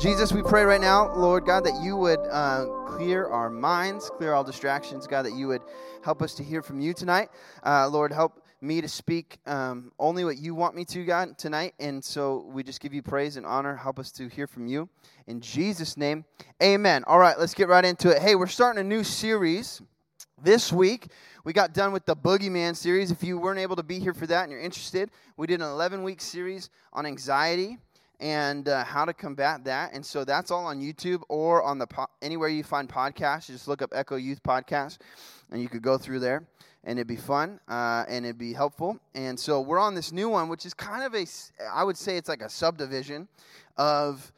Jesus, we pray right now, Lord God, that you would uh, clear our minds, clear all distractions, God, that you would help us to hear from you tonight. Uh, Lord, help me to speak um, only what you want me to, God, tonight. And so we just give you praise and honor. Help us to hear from you. In Jesus' name, amen. All right, let's get right into it. Hey, we're starting a new series this week. We got done with the Boogeyman series. If you weren't able to be here for that and you're interested, we did an 11 week series on anxiety and uh, how to combat that. And so that's all on YouTube or on the po- anywhere you find podcasts. Just look up Echo Youth Podcast, and you could go through there, and it'd be fun uh, and it'd be helpful. And so we're on this new one, which is kind of a, I would say it's like a subdivision of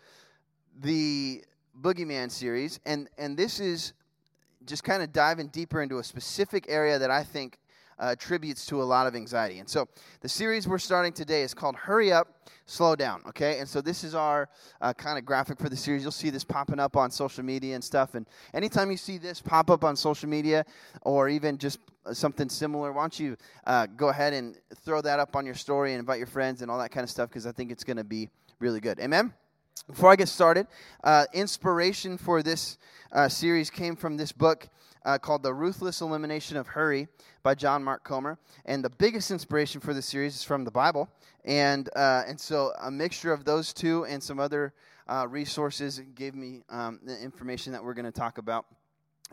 the Boogeyman series, and and this is just kind of diving deeper into a specific area that I think uh, attributes to a lot of anxiety. And so the series we're starting today is called Hurry Up, Slow Down. Okay, and so this is our uh, kind of graphic for the series. You'll see this popping up on social media and stuff. And anytime you see this pop up on social media or even just something similar, why don't you uh, go ahead and throw that up on your story and invite your friends and all that kind of stuff because I think it's going to be really good. Amen? Before I get started, uh, inspiration for this uh, series came from this book uh, called The Ruthless Elimination of Hurry by John Mark Comer. And the biggest inspiration for the series is from the Bible. And, uh, and so a mixture of those two and some other uh, resources gave me um, the information that we're going to talk about.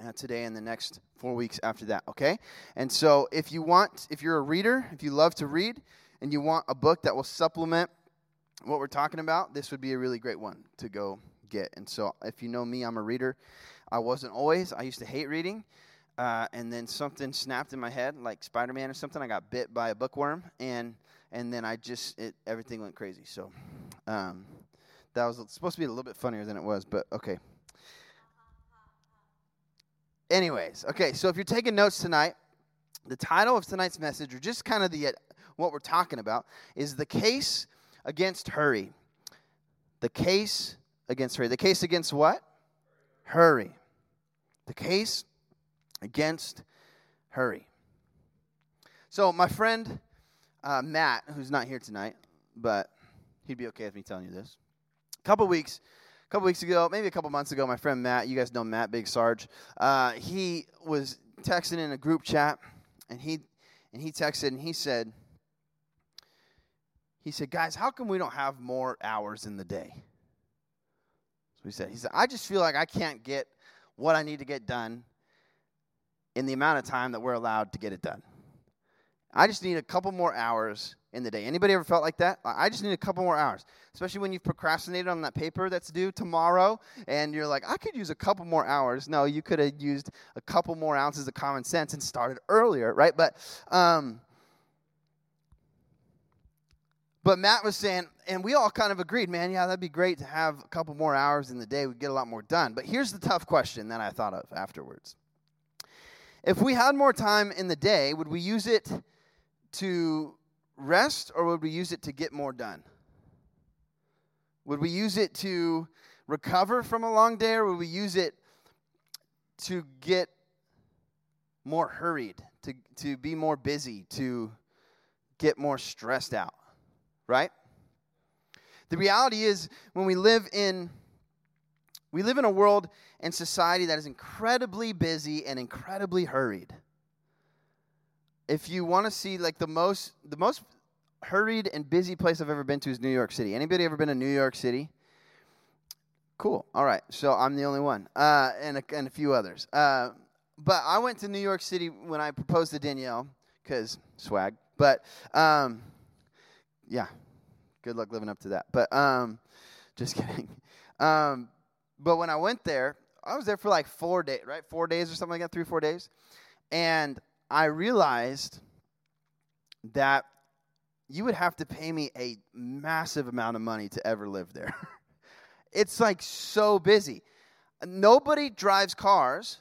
Uh, today and the next four weeks after that, okay? And so, if you want, if you're a reader, if you love to read, and you want a book that will supplement what we're talking about, this would be a really great one to go get. And so, if you know me, I'm a reader. I wasn't always. I used to hate reading. Uh, and then something snapped in my head, like Spider Man or something. I got bit by a bookworm, and and then I just it, everything went crazy. So um, that was supposed to be a little bit funnier than it was, but okay. Anyways, okay. So if you're taking notes tonight, the title of tonight's message, or just kind of the what we're talking about, is the case against hurry. The case against hurry. The case against what? Hurry the case against Hurry. So, my friend uh, Matt, who's not here tonight, but he'd be okay with me telling you this. A couple weeks, a couple weeks ago, maybe a couple months ago, my friend Matt, you guys know Matt, Big Sarge, uh, he was texting in a group chat, and he and he texted and he said, he said, guys, how come we don't have more hours in the day? He said, he said, I just feel like I can't get what I need to get done in the amount of time that we're allowed to get it done. I just need a couple more hours in the day. Anybody ever felt like that? I just need a couple more hours, especially when you've procrastinated on that paper that's due tomorrow and you're like, I could use a couple more hours. No, you could have used a couple more ounces of common sense and started earlier, right? But um, but Matt was saying, and we all kind of agreed, man, yeah, that'd be great to have a couple more hours in the day. We'd get a lot more done. But here's the tough question that I thought of afterwards. If we had more time in the day, would we use it to rest or would we use it to get more done? Would we use it to recover from a long day or would we use it to get more hurried, to, to be more busy, to get more stressed out? Right? The reality is when we live in we live in a world and society that is incredibly busy and incredibly hurried. If you want to see like the most the most hurried and busy place I've ever been to is New York City. Anybody ever been to New York City? Cool. All right. So I'm the only one, uh, and a, and a few others. Uh, but I went to New York City when I proposed to Danielle because swag. But um, yeah, good luck living up to that. But um, just kidding. Um, but when I went there, I was there for like four days, right? Four days or something like that, three, four days. And I realized that you would have to pay me a massive amount of money to ever live there. it's like so busy. Nobody drives cars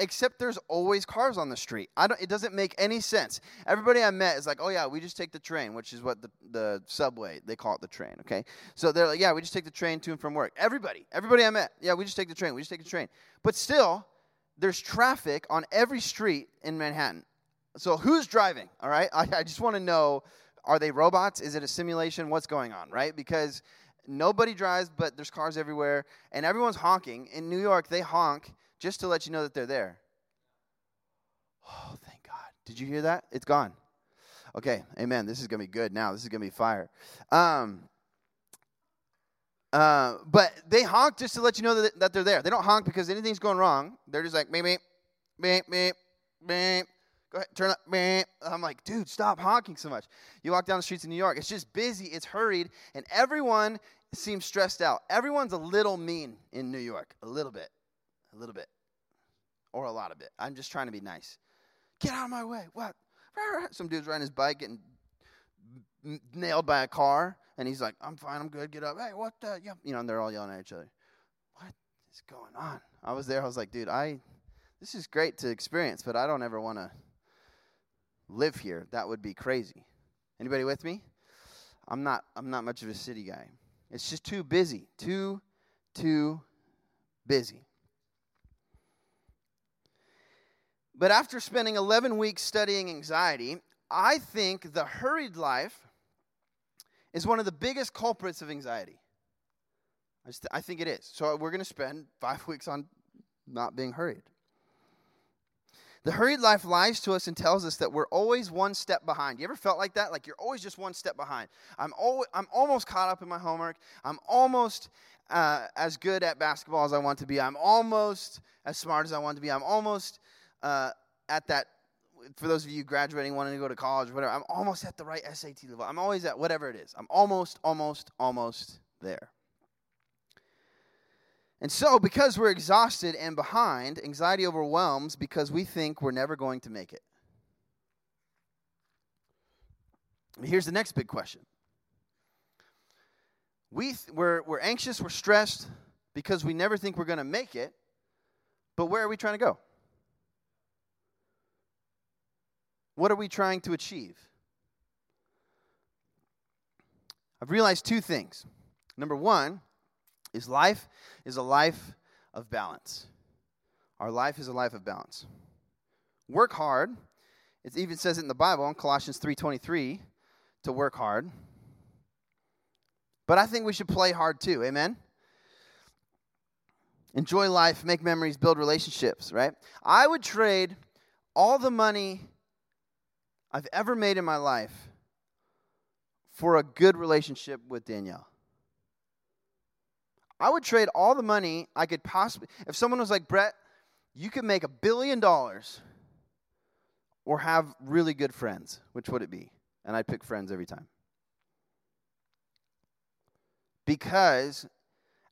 except there's always cars on the street. I don't, it doesn't make any sense. Everybody I met is like, oh, yeah, we just take the train, which is what the, the subway, they call it the train, okay? So they're like, yeah, we just take the train to and from work. Everybody, everybody I met, yeah, we just take the train, we just take the train. But still, there's traffic on every street in Manhattan. So who's driving, all right? I, I just want to know are they robots? Is it a simulation? What's going on, right? Because Nobody drives, but there's cars everywhere, and everyone's honking. In New York, they honk just to let you know that they're there. Oh, thank God. Did you hear that? It's gone. Okay, amen. This is going to be good now. This is going to be fire. Um, uh, but they honk just to let you know that, that they're there. They don't honk because anything's going wrong. They're just like, beep, beep, beep, beep, beep. Go ahead, turn up. Beep. I'm like, dude, stop honking so much. You walk down the streets of New York, it's just busy, it's hurried, and everyone seems stressed out. Everyone's a little mean in New York. A little bit. Little bit. Or a lot of it. I'm just trying to be nice. Get out of my way. What? Some dude's riding his bike getting nailed by a car. And he's like, I'm fine, I'm good, get up. Hey, what the? You know, and they're all yelling at each other. What is going on? I was there, I was like, dude, I, this is great to experience, but I don't ever want to live here. That would be crazy. Anybody with me? I'm not, I'm not much of a city guy. It's just too busy, too, too busy. But after spending 11 weeks studying anxiety, I think the hurried life is one of the biggest culprits of anxiety. I, just, I think it is. So we're going to spend five weeks on not being hurried. The hurried life lies to us and tells us that we're always one step behind. You ever felt like that? Like you're always just one step behind. I'm, always, I'm almost caught up in my homework. I'm almost uh, as good at basketball as I want to be. I'm almost as smart as I want to be. I'm almost uh, at that for those of you graduating, wanting to go to college, whatever, I'm almost at the right SAT level. I'm always at whatever it is. I'm almost, almost, almost there. And so, because we're exhausted and behind, anxiety overwhelms because we think we're never going to make it. Here's the next big question. We th- we're, we're anxious, we're stressed because we never think we're going to make it, but where are we trying to go? What are we trying to achieve? I've realized two things. Number one is life is a life of balance. Our life is a life of balance. Work hard. It even says it in the Bible in Colossians 3:23 to work hard. But I think we should play hard too. Amen. Enjoy life, make memories, build relationships, right? I would trade all the money I've ever made in my life for a good relationship with Danielle. I would trade all the money I could possibly. If someone was like, Brett, you could make a billion dollars or have really good friends, which would it be? And I'd pick friends every time. Because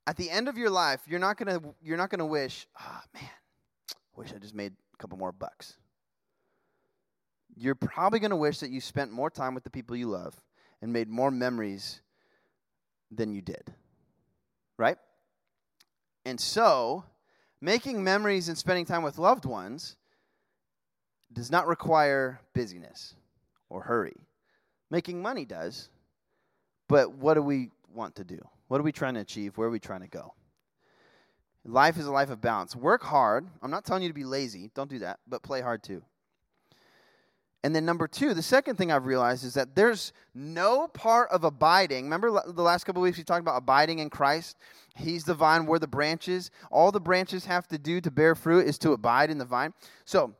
at the end of your life, you're not gonna you're not gonna wish, ah oh, man, I wish I just made a couple more bucks you're probably going to wish that you spent more time with the people you love and made more memories than you did. Right? And so, making memories and spending time with loved ones does not require busyness or hurry. Making money does, but what do we want to do? What are we trying to achieve? Where are we trying to go? Life is a life of balance. Work hard. I'm not telling you to be lazy. Don't do that, but play hard too. And then, number two, the second thing I've realized is that there's no part of abiding. Remember the last couple weeks we talked about abiding in Christ? He's the vine, we're the branches. All the branches have to do to bear fruit is to abide in the vine. So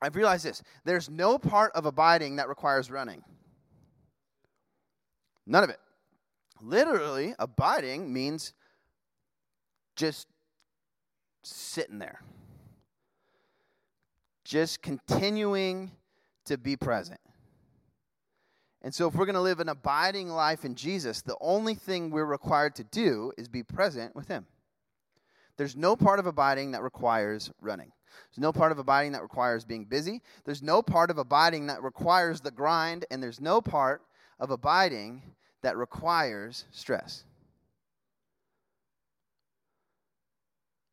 I've realized this there's no part of abiding that requires running. None of it. Literally, abiding means just sitting there, just continuing to be present. And so, if we're going to live an abiding life in Jesus, the only thing we're required to do is be present with Him. There's no part of abiding that requires running. There's no part of abiding that requires being busy. There's no part of abiding that requires the grind. And there's no part of abiding that requires stress.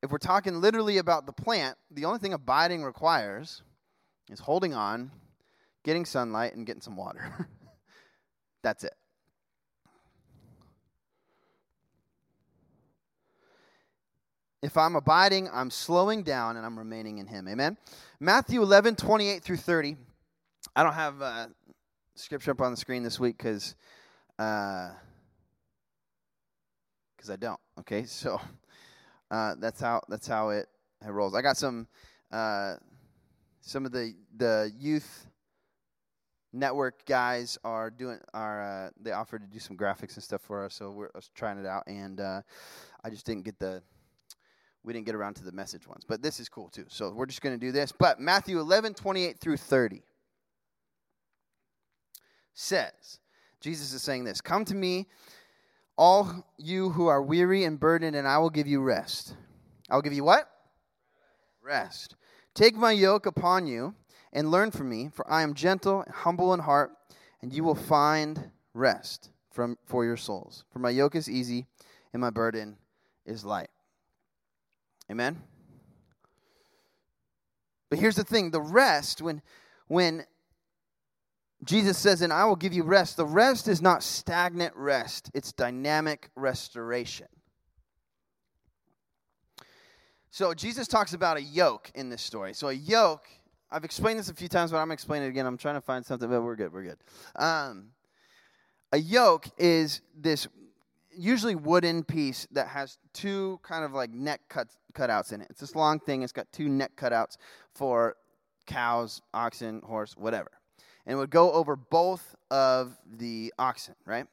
If we're talking literally about the plant, the only thing abiding requires is holding on getting sunlight, and getting some water. That's it. If I'm abiding, I'm slowing down and I'm remaining in Him. Amen. Matthew 11, 28 through 30. I don't have uh, scripture up on the screen this week because uh, because I don't. Okay, so uh, that's how that's how it, it rolls. I got some uh, some of the the youth network guys are doing are uh, they offered to do some graphics and stuff for us, so we're trying it out, and uh, I just didn't get the we didn't get around to the message ones, but this is cool too. So we're just going to do this. But Matthew 11, 28 through 30 says, Jesus is saying this Come to me, all you who are weary and burdened, and I will give you rest. I'll give you what? Rest. Take my yoke upon you and learn from me, for I am gentle and humble in heart, and you will find rest from, for your souls. For my yoke is easy and my burden is light. Amen? But here's the thing the rest, when, when Jesus says, and I will give you rest, the rest is not stagnant rest, it's dynamic restoration. So Jesus talks about a yoke in this story. So a yoke, I've explained this a few times, but I'm explaining it again. I'm trying to find something, but we're good. We're good. Um, a yoke is this usually wooden piece that has two kind of like neck cut cutouts in it. It's this long thing. It's got two neck cutouts for cows, oxen, horse, whatever, and it would go over both of the oxen, right?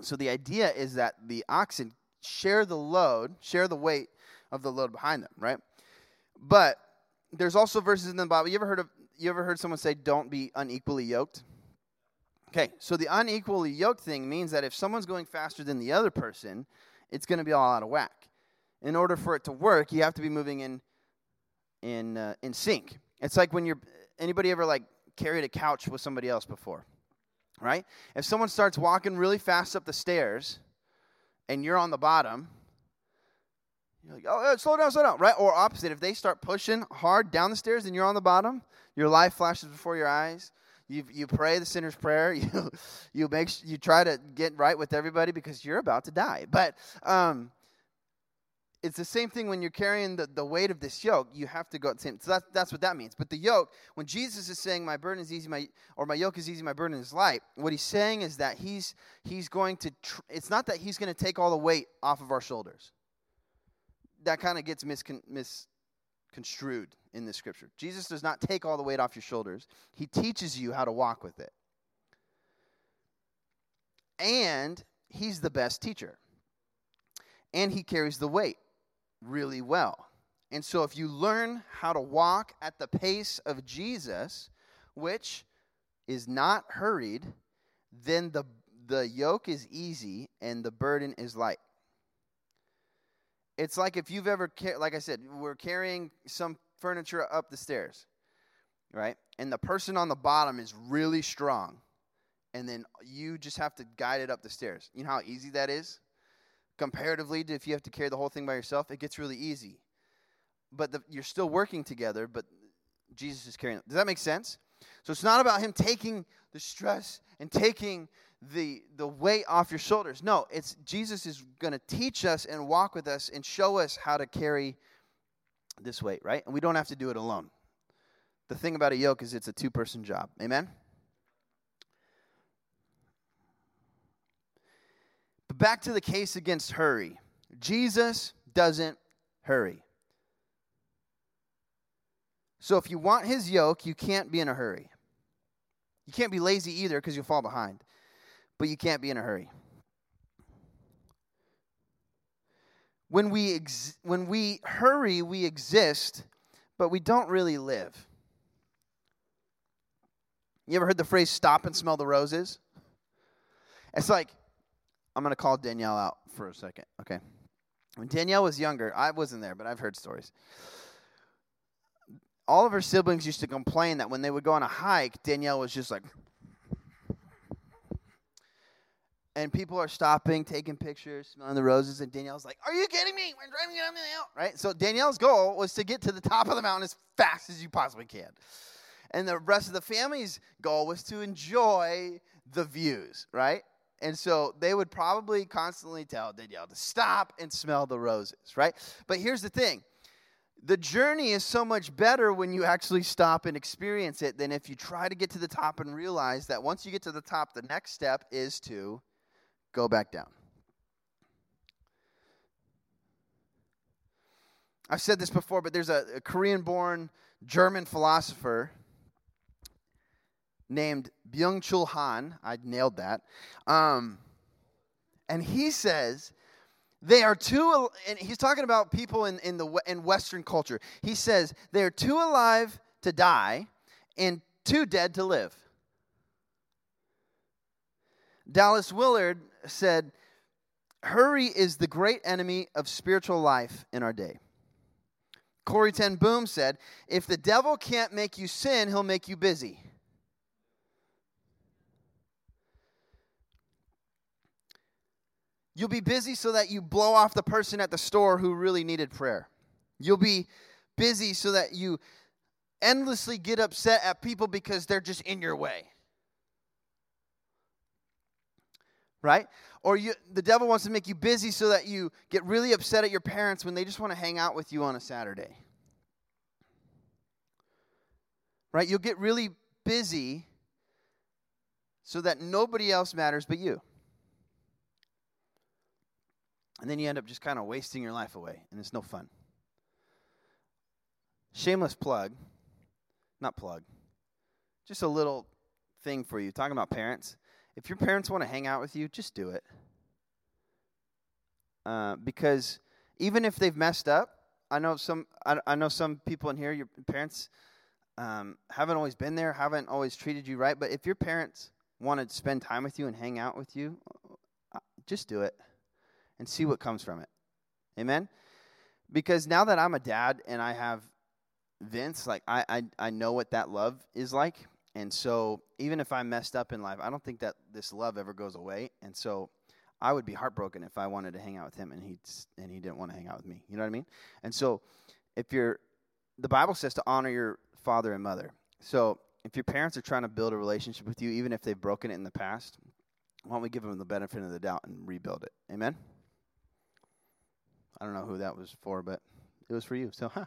So the idea is that the oxen share the load, share the weight of the load behind them, right? But there's also verses in the Bible. You ever heard of you ever heard someone say don't be unequally yoked? Okay, so the unequally yoked thing means that if someone's going faster than the other person, it's going to be all out of whack. In order for it to work, you have to be moving in in uh, in sync. It's like when you're anybody ever like carried a couch with somebody else before, right? If someone starts walking really fast up the stairs, and you're on the bottom, you're like, oh, slow down, slow down, right? Or opposite, if they start pushing hard down the stairs and you're on the bottom, your life flashes before your eyes you you pray the sinner's prayer. You you make you try to get right with everybody because you're about to die. But um, it's the same thing when you're carrying the, the weight of this yoke. You have to go at the same. So that's that's what that means. But the yoke, when Jesus is saying, "My burden is easy, my or my yoke is easy, my burden is light," what he's saying is that he's he's going to. Tr- it's not that he's going to take all the weight off of our shoulders. That kind of gets miscon- mis construed in the scripture. Jesus does not take all the weight off your shoulders, He teaches you how to walk with it. And He's the best teacher. And He carries the weight really well. And so, if you learn how to walk at the pace of Jesus, which is not hurried, then the, the yoke is easy and the burden is light. It's like if you've ever, like I said, we're carrying some furniture up the stairs, right? And the person on the bottom is really strong. And then you just have to guide it up the stairs. You know how easy that is? Comparatively to if you have to carry the whole thing by yourself, it gets really easy. But the, you're still working together, but Jesus is carrying it. Does that make sense? So it's not about him taking the stress and taking the the weight off your shoulders. No, it's Jesus is going to teach us and walk with us and show us how to carry this weight, right? And we don't have to do it alone. The thing about a yoke is it's a two-person job. Amen. But back to the case against hurry. Jesus doesn't hurry. So if you want his yoke, you can't be in a hurry. You can't be lazy either because you'll fall behind but you can't be in a hurry. When we, ex- when we hurry, we exist, but we don't really live. You ever heard the phrase stop and smell the roses? It's like, I'm going to call Danielle out for a second, okay? When Danielle was younger, I wasn't there, but I've heard stories. All of her siblings used to complain that when they would go on a hike, Danielle was just like, and people are stopping, taking pictures, smelling the roses, and Danielle's like, "Are you kidding me? We're driving up the mountain!" Right? So Danielle's goal was to get to the top of the mountain as fast as you possibly can, and the rest of the family's goal was to enjoy the views, right? And so they would probably constantly tell Danielle to stop and smell the roses, right? But here's the thing. The journey is so much better when you actually stop and experience it than if you try to get to the top and realize that once you get to the top, the next step is to go back down. I've said this before, but there's a, a Korean born German philosopher named Byung Chul Han. I nailed that. Um, and he says they are too, and he's talking about people in, in, the, in Western culture. He says they are too alive to die and too dead to live. Dallas Willard said, Hurry is the great enemy of spiritual life in our day. Corrie ten Boom said, If the devil can't make you sin, he'll make you busy. You'll be busy so that you blow off the person at the store who really needed prayer. You'll be busy so that you endlessly get upset at people because they're just in your way. Right? Or you, the devil wants to make you busy so that you get really upset at your parents when they just want to hang out with you on a Saturday. Right? You'll get really busy so that nobody else matters but you. And then you end up just kind of wasting your life away, and it's no fun. Shameless plug, not plug, just a little thing for you. Talking about parents. If your parents want to hang out with you, just do it. Uh, because even if they've messed up, I know some. I, I know some people in here. Your parents um, haven't always been there, haven't always treated you right. But if your parents want to spend time with you and hang out with you, uh, just do it and see what comes from it. Amen? Because now that I'm a dad and I have Vince, like I, I, I know what that love is like. And so even if I messed up in life, I don't think that this love ever goes away. And so I would be heartbroken if I wanted to hang out with him and he and he didn't want to hang out with me. You know what I mean? And so if you're the Bible says to honor your father and mother. So if your parents are trying to build a relationship with you, even if they've broken it in the past, why don't we give them the benefit of the doubt and rebuild it? Amen? I don't know who that was for, but it was for you. So, huh.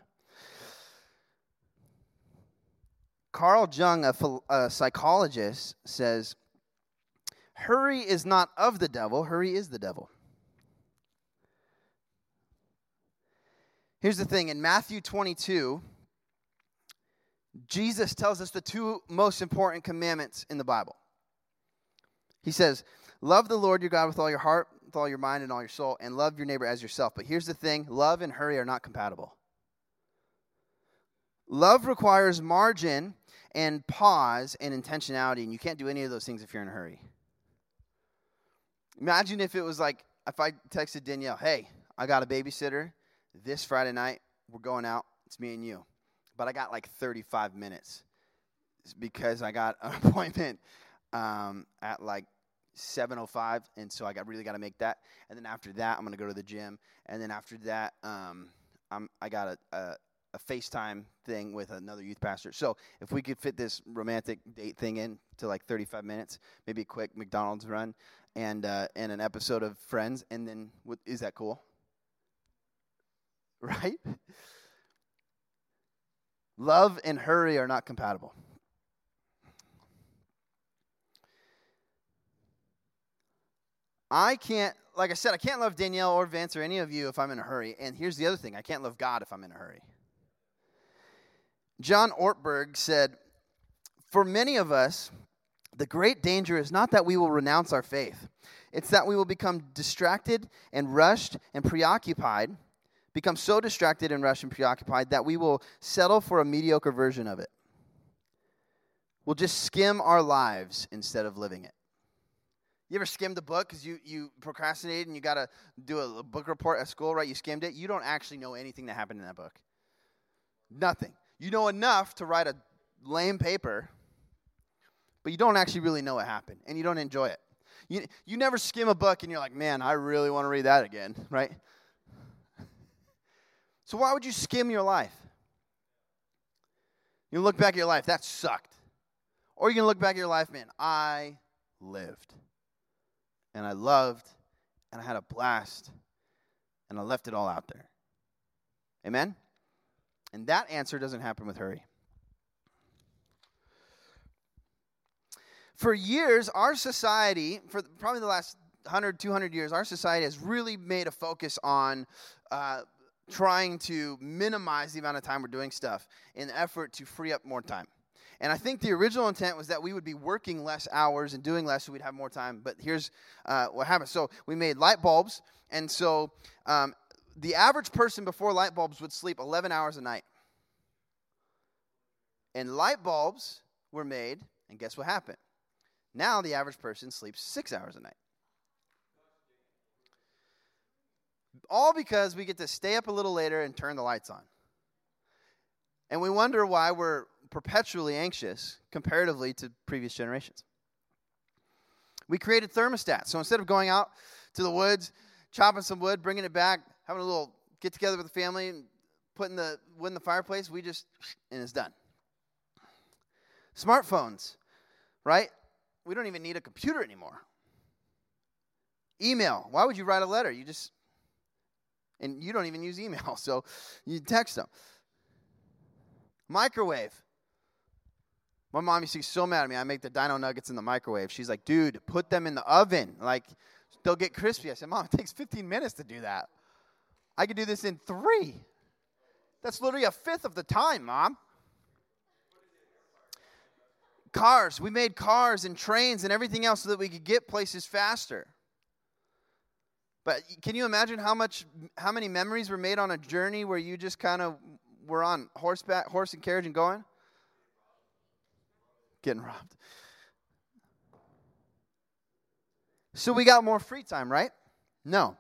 Carl Jung, a, a psychologist, says, Hurry is not of the devil, hurry is the devil. Here's the thing in Matthew 22, Jesus tells us the two most important commandments in the Bible. He says, Love the Lord your God with all your heart, with all your mind, and all your soul, and love your neighbor as yourself. But here's the thing love and hurry are not compatible. Love requires margin and pause and intentionality, and you can't do any of those things if you're in a hurry. Imagine if it was like if I texted Danielle, hey, I got a babysitter this Friday night. We're going out. It's me and you but I got like 35 minutes because I got an appointment um, at like 7:05, and so I got really got to make that. And then after that, I'm gonna go to the gym, and then after that, um, I'm I got a, a a FaceTime thing with another youth pastor. So if we could fit this romantic date thing in to like 35 minutes, maybe a quick McDonald's run, and uh, and an episode of Friends, and then what, is that cool? Right? Love and hurry are not compatible. I can't, like I said, I can't love Danielle or Vance or any of you if I'm in a hurry. And here's the other thing I can't love God if I'm in a hurry. John Ortberg said, For many of us, the great danger is not that we will renounce our faith, it's that we will become distracted and rushed and preoccupied become so distracted and rushed and preoccupied that we will settle for a mediocre version of it. We'll just skim our lives instead of living it. You ever skimmed a book because you, you procrastinated and you got to do a, a book report at school, right? You skimmed it. You don't actually know anything that happened in that book. Nothing. You know enough to write a lame paper, but you don't actually really know what happened and you don't enjoy it. You, you never skim a book and you're like, man, I really want to read that again, right? So why would you skim your life? You look back at your life, that sucked. Or you can look back at your life, man, I lived. And I loved, and I had a blast, and I left it all out there. Amen? And that answer doesn't happen with hurry. For years, our society, for probably the last 100, 200 years, our society has really made a focus on uh, trying to minimize the amount of time we're doing stuff in the effort to free up more time. And I think the original intent was that we would be working less hours and doing less so we'd have more time. But here's uh, what happened. So we made light bulbs. And so um, the average person before light bulbs would sleep 11 hours a night. And light bulbs were made, and guess what happened? Now the average person sleeps six hours a night. All because we get to stay up a little later and turn the lights on. And we wonder why we're perpetually anxious comparatively to previous generations. We created thermostats. So instead of going out to the woods, chopping some wood, bringing it back, having a little get together with the family, and putting the wood in the fireplace, we just, and it's done. Smartphones, right? We don't even need a computer anymore. Email. Why would you write a letter? You just, and you don't even use email, so you text them. Microwave. My mom used to be so mad at me. I make the dino nuggets in the microwave. She's like, dude, put them in the oven. Like, they'll get crispy. I said, Mom, it takes 15 minutes to do that. I could do this in three. That's literally a fifth of the time, Mom. Cars. We made cars and trains and everything else so that we could get places faster. But can you imagine how much, how many memories were made on a journey where you just kind of were on horseback, horse and carriage and going? getting robbed. So we got more free time, right? No.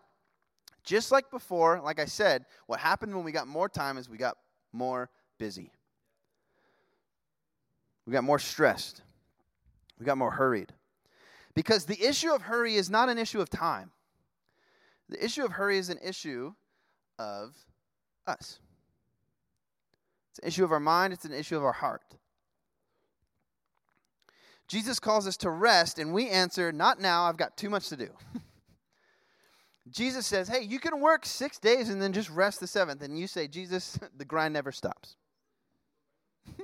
Just like before, like I said, what happened when we got more time is we got more busy. We got more stressed. We got more hurried. Because the issue of hurry is not an issue of time. The issue of hurry is an issue of us. It's an issue of our mind, it's an issue of our heart. Jesus calls us to rest, and we answer, Not now, I've got too much to do. Jesus says, Hey, you can work six days and then just rest the seventh. And you say, Jesus, the grind never stops.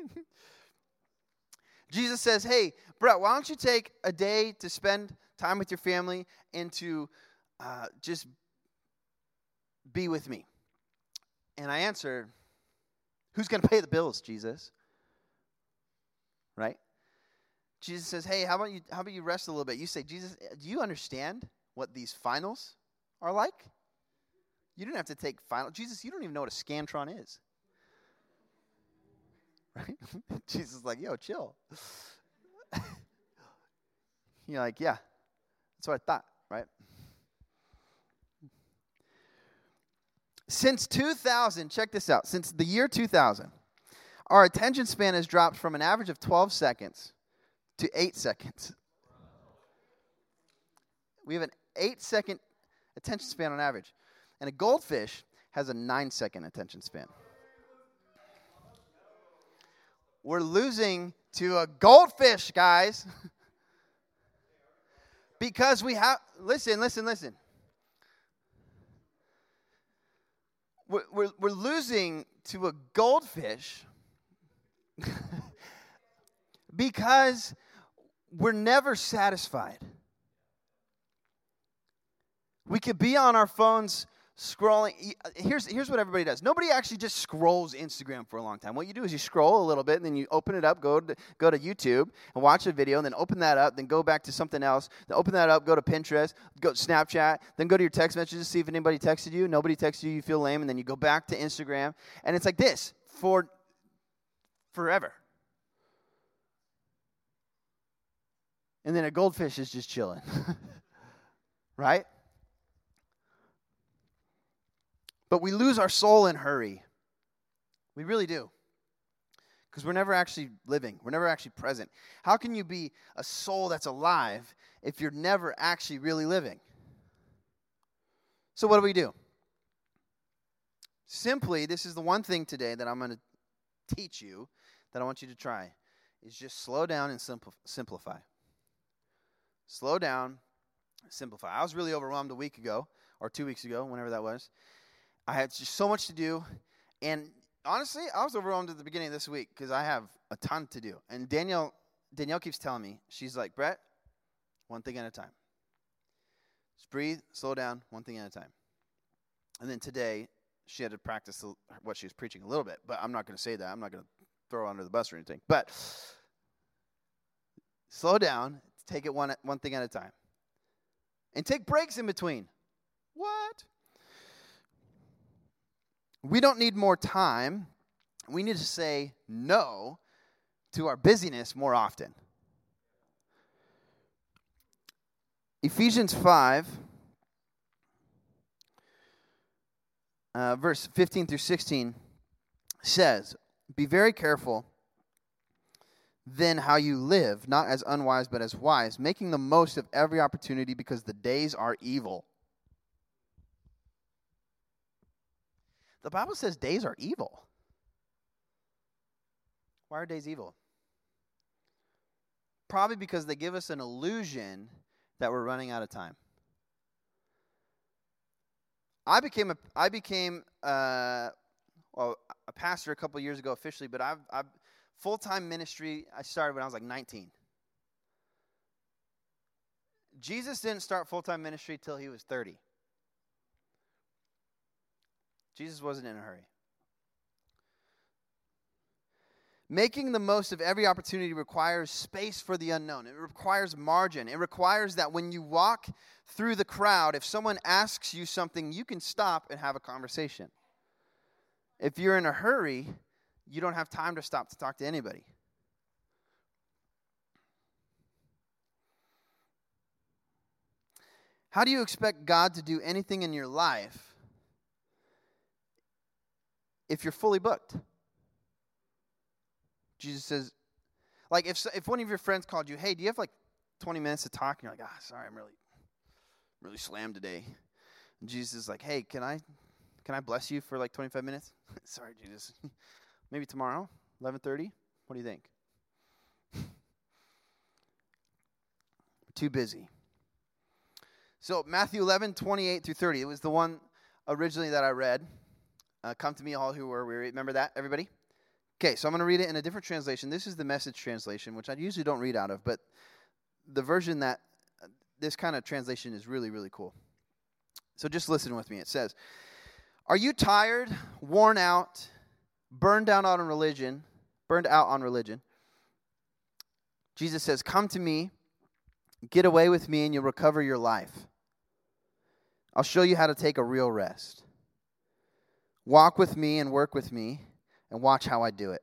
Jesus says, Hey, Brett, why don't you take a day to spend time with your family and to uh, just be with me? And I answer, Who's going to pay the bills, Jesus? Right? Jesus says, "Hey, how about you? How about you rest a little bit?" You say, "Jesus, do you understand what these finals are like? You didn't have to take final. Jesus, you don't even know what a scantron is, right?" Jesus is like, "Yo, chill." You're like, "Yeah, that's what I thought, right?" Since 2000, check this out. Since the year 2000, our attention span has dropped from an average of 12 seconds to eight seconds. We have an eight second attention span on average. And a goldfish has a nine second attention span. We're losing to a goldfish, guys. because we have, listen, listen, listen. We're, we're, we're losing to a goldfish because we're never satisfied. We could be on our phones scrolling. Uh, here's, here's what everybody does. Nobody actually just scrolls Instagram for a long time. What you do is you scroll a little bit, and then you open it up, go to, go to YouTube, and watch a video, and then open that up, then go back to something else, then open that up, go to Pinterest, go to Snapchat, then go to your text messages, to see if anybody texted you. Nobody texted you, you feel lame, and then you go back to Instagram. And it's like this for forever. and then a goldfish is just chilling. right? But we lose our soul in hurry. We really do. Because we're never actually living, we're never actually present. How can you be a soul that's alive if you're never actually really living? So, what do we do? Simply, this is the one thing today that I'm going to teach you that I want you to try is just slow down and simplify. Slow down, simplify. I was really overwhelmed a week ago, or two weeks ago, whenever that was. I had just so much to do. And honestly, I was overwhelmed at the beginning of this week because I have a ton to do. And Danielle, Danielle keeps telling me, she's like, Brett, one thing at a time. Just breathe, slow down, one thing at a time. And then today, she had to practice what she was preaching a little bit, but I'm not going to say that. I'm not going to throw under the bus or anything. But slow down, take it one, one thing at a time, and take breaks in between. What? We don't need more time. We need to say no to our busyness more often. Ephesians 5, uh, verse 15 through 16 says, Be very careful then how you live, not as unwise but as wise, making the most of every opportunity because the days are evil. The Bible says days are evil. Why are days evil? Probably because they give us an illusion that we're running out of time. I became a I became uh, well a pastor a couple years ago officially, but I've, I've full time ministry. I started when I was like 19. Jesus didn't start full time ministry till he was 30. Jesus wasn't in a hurry. Making the most of every opportunity requires space for the unknown. It requires margin. It requires that when you walk through the crowd, if someone asks you something, you can stop and have a conversation. If you're in a hurry, you don't have time to stop to talk to anybody. How do you expect God to do anything in your life if you're fully booked? Jesus says, like if if one of your friends called you, hey, do you have like 20 minutes to talk? And you're like, ah, sorry, I'm really, really slammed today. And Jesus is like, hey, can I, can I bless you for like 25 minutes? sorry, Jesus. Maybe tomorrow, 11:30. What do you think? Too busy. So Matthew 11, 28 through 30. It was the one originally that I read. Uh, Come to me, all who are weary. Remember that, everybody? Okay, so I'm going to read it in a different translation. This is the message translation, which I usually don't read out of, but the version that uh, this kind of translation is really, really cool. So just listen with me. It says, Are you tired, worn out, burned down on religion, burned out on religion? Jesus says, Come to me, get away with me, and you'll recover your life. I'll show you how to take a real rest. Walk with me and work with me and watch how I do it.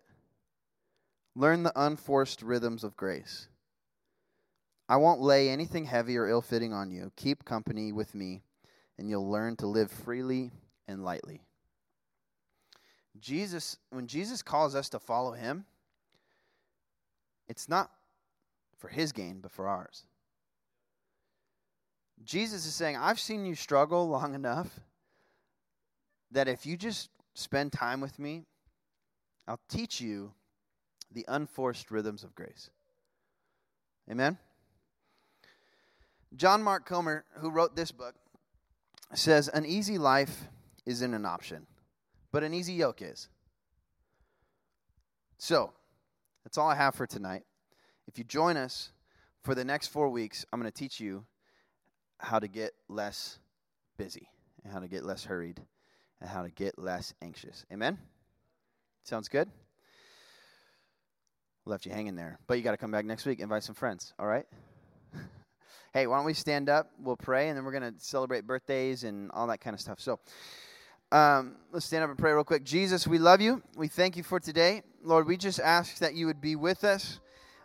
Learn the unforced rhythms of grace. I won't lay anything heavy or ill fitting on you. Keep company with me, and you'll learn to live freely and lightly. Jesus, when Jesus calls us to follow him, it's not for his gain, but for ours. Jesus is saying, I've seen you struggle long enough that if you just spend time with me, I'll teach you the unforced rhythms of grace. Amen? John Mark Comer, who wrote this book, says an easy life isn't an option, but an easy yoke is. So, that's all I have for tonight. If you join us for the next four weeks, I'm going to teach you how to get less busy and how to get less hurried and how to get less anxious. Amen? Sounds good? Left you hanging there. But you got to come back next week, invite some friends, all right? hey, why don't we stand up? We'll pray, and then we're going to celebrate birthdays and all that kind of stuff. So um, let's stand up and pray real quick. Jesus, we love you. We thank you for today. Lord, we just ask that you would be with us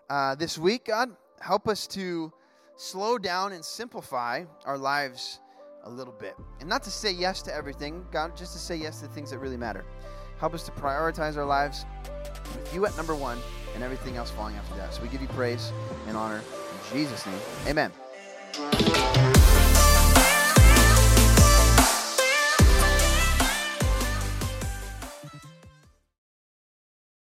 uh, this week, God. Help us to slow down and simplify our lives a little bit. And not to say yes to everything, God, just to say yes to things that really matter. Help us to prioritize our lives with you at number one and everything else falling after that. So we give you praise and honor in Jesus' name. Amen.